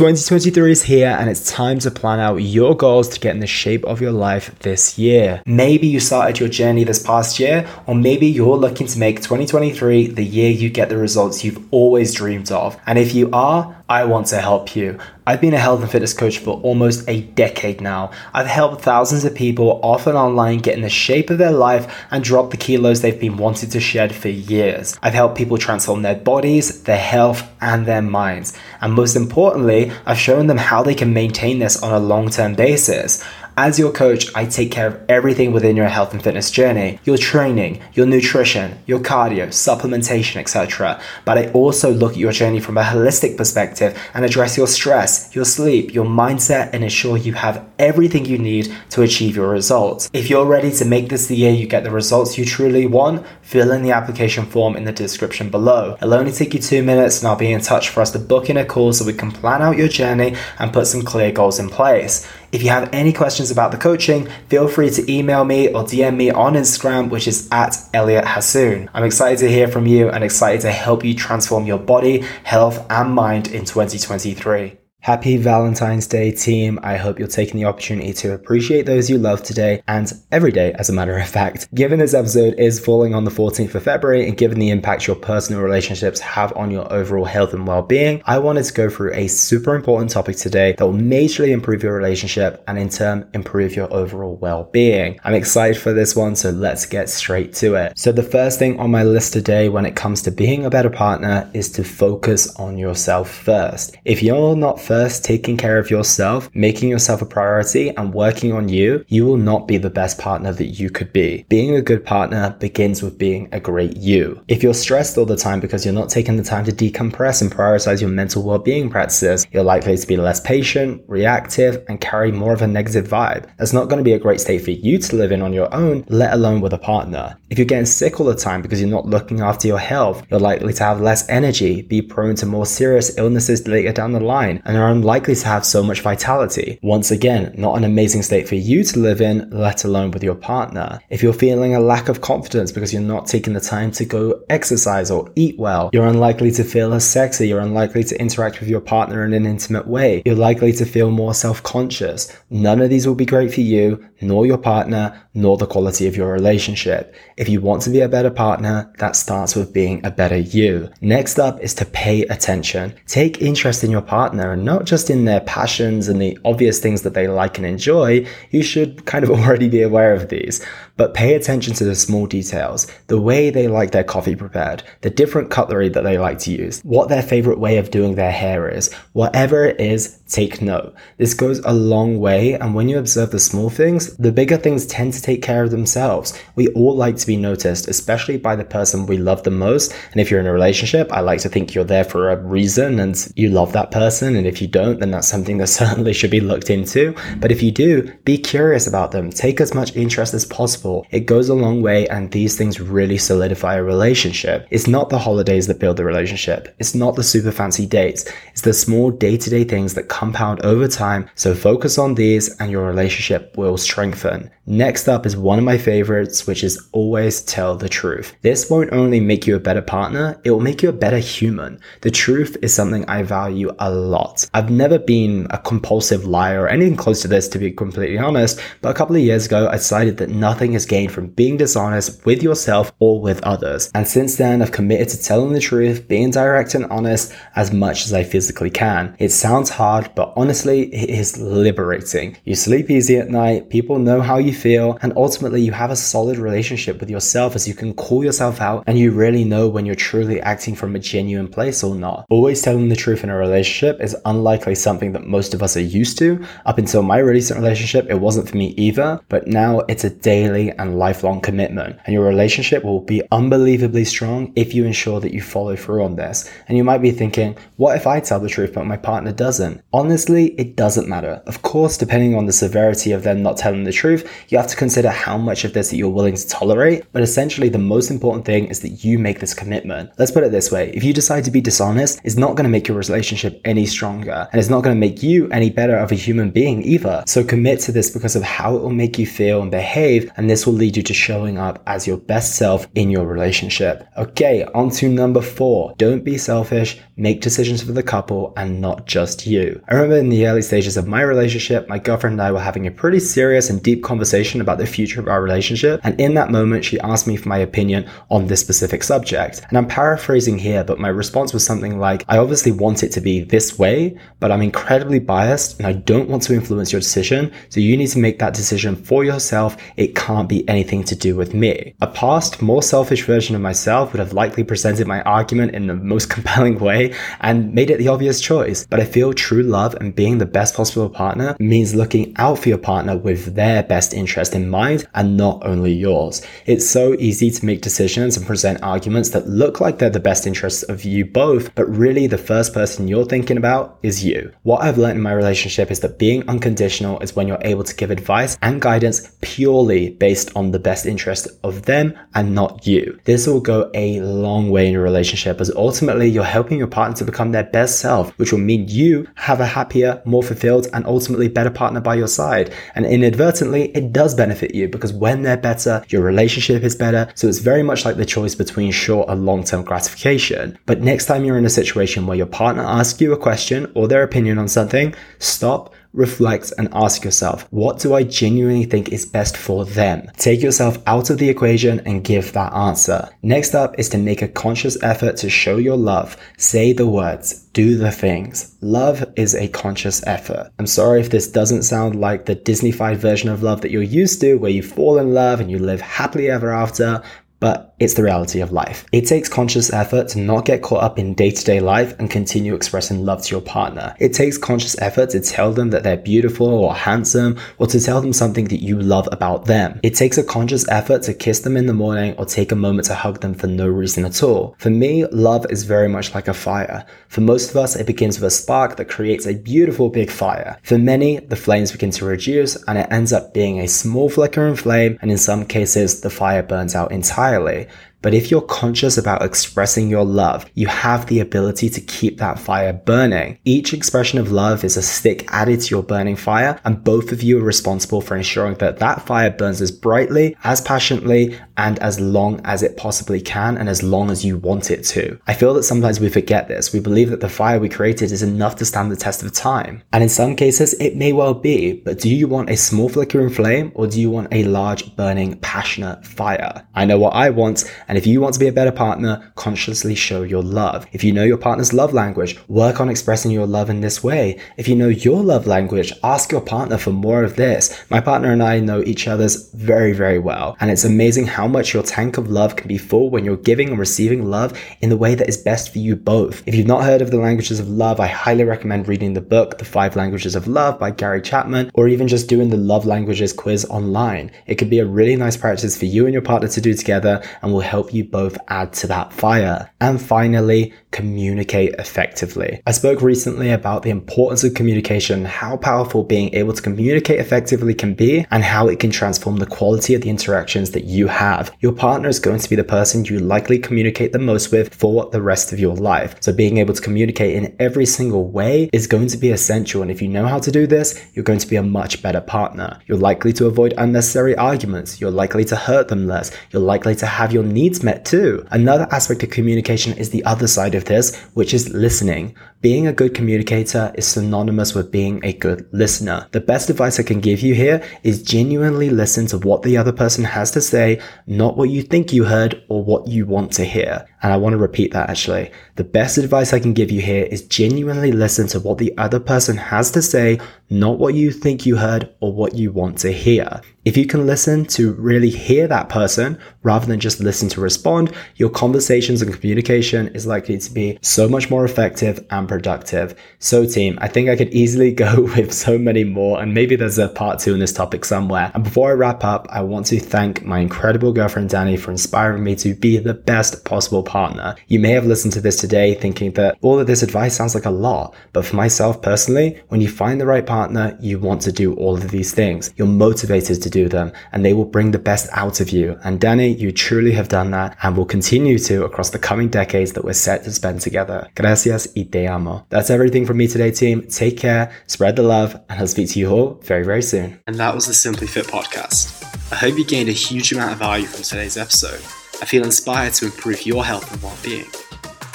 2023 is here and it's time to plan out your goals to get in the shape of your life this year. Maybe you started your journey this past year, or maybe you're looking to make 2023 the year you get the results you've always dreamed of. And if you are, I want to help you. I've been a health and fitness coach for almost a decade now. I've helped thousands of people, often online, get in the shape of their life and drop the kilos they've been wanting to shed for years. I've helped people transform their bodies, their health, and their minds. And most importantly, I've shown them how they can maintain this on a long term basis. As your coach, I take care of everything within your health and fitness journey your training, your nutrition, your cardio, supplementation, etc. But I also look at your journey from a holistic perspective and address your stress, your sleep, your mindset, and ensure you have everything you need to achieve your results. If you're ready to make this the year you get the results you truly want, fill in the application form in the description below. It'll only take you two minutes, and I'll be in touch for us to book in a call so we can plan out your journey and put some clear goals in place. If you have any questions about the coaching, feel free to email me or DM me on Instagram, which is at Elliot Hasoon. I'm excited to hear from you and excited to help you transform your body, health, and mind in 2023. Happy Valentine's Day, team. I hope you're taking the opportunity to appreciate those you love today and every day, as a matter of fact. Given this episode is falling on the 14th of February and given the impact your personal relationships have on your overall health and well being, I wanted to go through a super important topic today that will majorly improve your relationship and in turn improve your overall well being. I'm excited for this one, so let's get straight to it. So, the first thing on my list today when it comes to being a better partner is to focus on yourself first. If you're not first taking care of yourself, making yourself a priority, and working on you, you will not be the best partner that you could be. Being a good partner begins with being a great you. If you're stressed all the time because you're not taking the time to decompress and prioritize your mental well being practices, you're likely to be less patient, reactive, and carry more of a negative vibe. That's not going to be a great state for you to live in on your own, let alone with a partner. If you're getting sick all the time because you're not looking after your health, you're likely to have less energy, be prone to more serious illnesses later down the line, and are unlikely to have so much vitality. Once again, not an amazing state for you to live in, let alone with your partner. If you're feeling a lack of confidence because you're not taking the time to go exercise or eat well, you're unlikely to feel as sexy, you're unlikely to interact with your partner in an intimate way, you're likely to feel more self conscious. None of these will be great for you, nor your partner, nor the quality of your relationship. If you want to be a better partner, that starts with being a better you. Next up is to pay attention. Take interest in your partner and not just in their passions and the obvious things that they like and enjoy. You should kind of already be aware of these, but pay attention to the small details, the way they like their coffee prepared, the different cutlery that they like to use, what their favorite way of doing their hair is. Whatever it is, take note. This goes a long way, and when you observe the small things, the bigger things tend to take care of themselves. We all like to be noticed, especially by the person we love the most. And if you're in a relationship, I like to think you're there for a reason and you love that person. And if you don't, then that's something that certainly should be looked into. But if you do, be curious about them. Take as much interest as possible. It goes a long way, and these things really solidify a relationship. It's not the holidays that build the relationship, it's not the super fancy dates, it's the small day to day things that compound over time. So focus on these, and your relationship will strengthen. Next up is one of my favorites, which is always tell the truth. This won't only make you a better partner, it will make you a better human. The truth is something I value a lot. I've never been a compulsive liar or anything close to this, to be completely honest, but a couple of years ago, I decided that nothing is gained from being dishonest with yourself or with others. And since then, I've committed to telling the truth, being direct and honest as much as I physically can. It sounds hard, but honestly, it is liberating. You sleep easy at night, people know how you feel, and ultimately you have a solid relationship with yourself as you can call yourself out and you really know when you're truly acting from a genuine place or not. Always telling the truth in a relationship is unlikely something that most of us are used to. Up until my recent relationship, it wasn't for me either, but now it's a daily and lifelong commitment, and your relationship will be unbelievably strong if you ensure that you follow through on this. And you might be thinking, what if I tell the truth but my partner doesn't? Honestly, it doesn't matter. Of course, depending on the severity of them not telling the truth, you have to consider how much of this that you're willing to tolerate. But essentially, the most important thing is that you make this commitment. Let's put it this way if you decide to be dishonest, it's not going to make your relationship any stronger, and it's not going to make you any better of a human being either. So commit to this because of how it will make you feel and behave, and this will lead you to showing up as your best self in your relationship. Okay, on to number four. Don't be selfish, make decisions for the couple and not just you. I remember in the early stages of my relationship, my girlfriend and I were having a pretty serious and deep conversation about the future of our relationship, and in that moment, she asked me for my opinion on this specific subject. And I'm paraphrasing here, but my response was something like, I obviously want it to be this way, but I'm incredibly biased and I don't want to influence your decision, so you need to make that decision for yourself. It can't be anything to do with me. A past, more selfish version of myself would have likely presented my argument in the most compelling way and made it the obvious choice. But I feel true love and being the best possible partner means looking out for your partner with their best interest in mind and not only yours. It's so easy to make decisions and present arguments that look like they're the best interests of you both, but really the first person you're thinking about is you. What I've learned in my relationship is that being unconditional is when you're able to give advice and guidance purely based on the best interest of them and not you. This will go a long way in your relationship as ultimately you're helping your partner to become their best self, which will mean you have a happier, more fulfilled, and ultimately better partner by your side. And inadvertently, it does benefit you because when they're better, your relationship is better. So it's very much like the choice between short and long term gratification. But next time you're in a situation where your partner asks you a question or their opinion on something, stop reflect and ask yourself, what do I genuinely think is best for them? Take yourself out of the equation and give that answer. Next up is to make a conscious effort to show your love. Say the words, do the things. Love is a conscious effort. I'm sorry if this doesn't sound like the Disneyfied version of love that you're used to, where you fall in love and you live happily ever after, but it's the reality of life. It takes conscious effort to not get caught up in day to day life and continue expressing love to your partner. It takes conscious effort to tell them that they're beautiful or handsome or to tell them something that you love about them. It takes a conscious effort to kiss them in the morning or take a moment to hug them for no reason at all. For me, love is very much like a fire. For most of us, it begins with a spark that creates a beautiful big fire. For many, the flames begin to reduce and it ends up being a small flickering flame, and in some cases, the fire burns out entirely entirely but if you're conscious about expressing your love, you have the ability to keep that fire burning. Each expression of love is a stick added to your burning fire, and both of you are responsible for ensuring that that fire burns as brightly, as passionately, and as long as it possibly can, and as long as you want it to. I feel that sometimes we forget this. We believe that the fire we created is enough to stand the test of time. And in some cases, it may well be, but do you want a small flickering flame, or do you want a large, burning, passionate fire? I know what I want, and if you want to be a better partner, consciously show your love. If you know your partner's love language, work on expressing your love in this way. If you know your love language, ask your partner for more of this. My partner and I know each other's very, very well. And it's amazing how much your tank of love can be full when you're giving and receiving love in the way that is best for you both. If you've not heard of the languages of love, I highly recommend reading the book, The Five Languages of Love by Gary Chapman, or even just doing the love languages quiz online. It could be a really nice practice for you and your partner to do together and will help you both add to that fire. And finally, communicate effectively. I spoke recently about the importance of communication, how powerful being able to communicate effectively can be, and how it can transform the quality of the interactions that you have. Your partner is going to be the person you likely communicate the most with for the rest of your life. So being able to communicate in every single way is going to be essential. And if you know how to do this, you're going to be a much better partner. You're likely to avoid unnecessary arguments. You're likely to hurt them less. You're likely to have your needs met too. Another aspect of communication is the other side of this, which is listening. Being a good communicator is synonymous with being a good listener. The best advice I can give you here is genuinely listen to what the other person has to say, not what you think you heard or what you want to hear. And I want to repeat that actually. The best advice I can give you here is genuinely listen to what the other person has to say, not what you think you heard or what you want to hear. If you can listen to really hear that person rather than just listen to respond, your conversations and communication is likely to be so much more effective and productive. So, team, I think I could easily go with so many more, and maybe there's a part two in this topic somewhere. And before I wrap up, I want to thank my incredible girlfriend Danny for inspiring me to be the best possible partner. You may have listened to this today thinking that all of this advice sounds like a lot, but for myself personally, when you find the right partner, you want to do all of these things. You're motivated to do them and they will bring the best out of you. And Danny, you truly have done that and will continue to across the coming decades that we're set to spend together. Gracias y te amo. That's everything from me today, team. Take care, spread the love, and I'll speak to you all very, very soon. And that was the Simply Fit podcast. I hope you gained a huge amount of value from today's episode. I feel inspired to improve your health and well-being.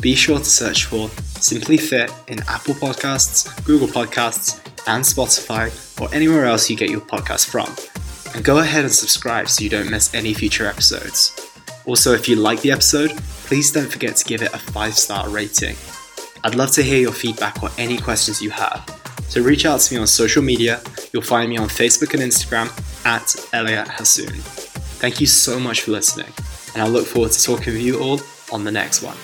Be sure to search for Simply Fit in Apple Podcasts, Google Podcasts, and Spotify, or anywhere else you get your podcast from. And go ahead and subscribe so you don't miss any future episodes. Also, if you like the episode, please don't forget to give it a 5 star rating. I'd love to hear your feedback or any questions you have. So reach out to me on social media. You'll find me on Facebook and Instagram at Elliot Hasoon. Thank you so much for listening, and I look forward to talking with you all on the next one.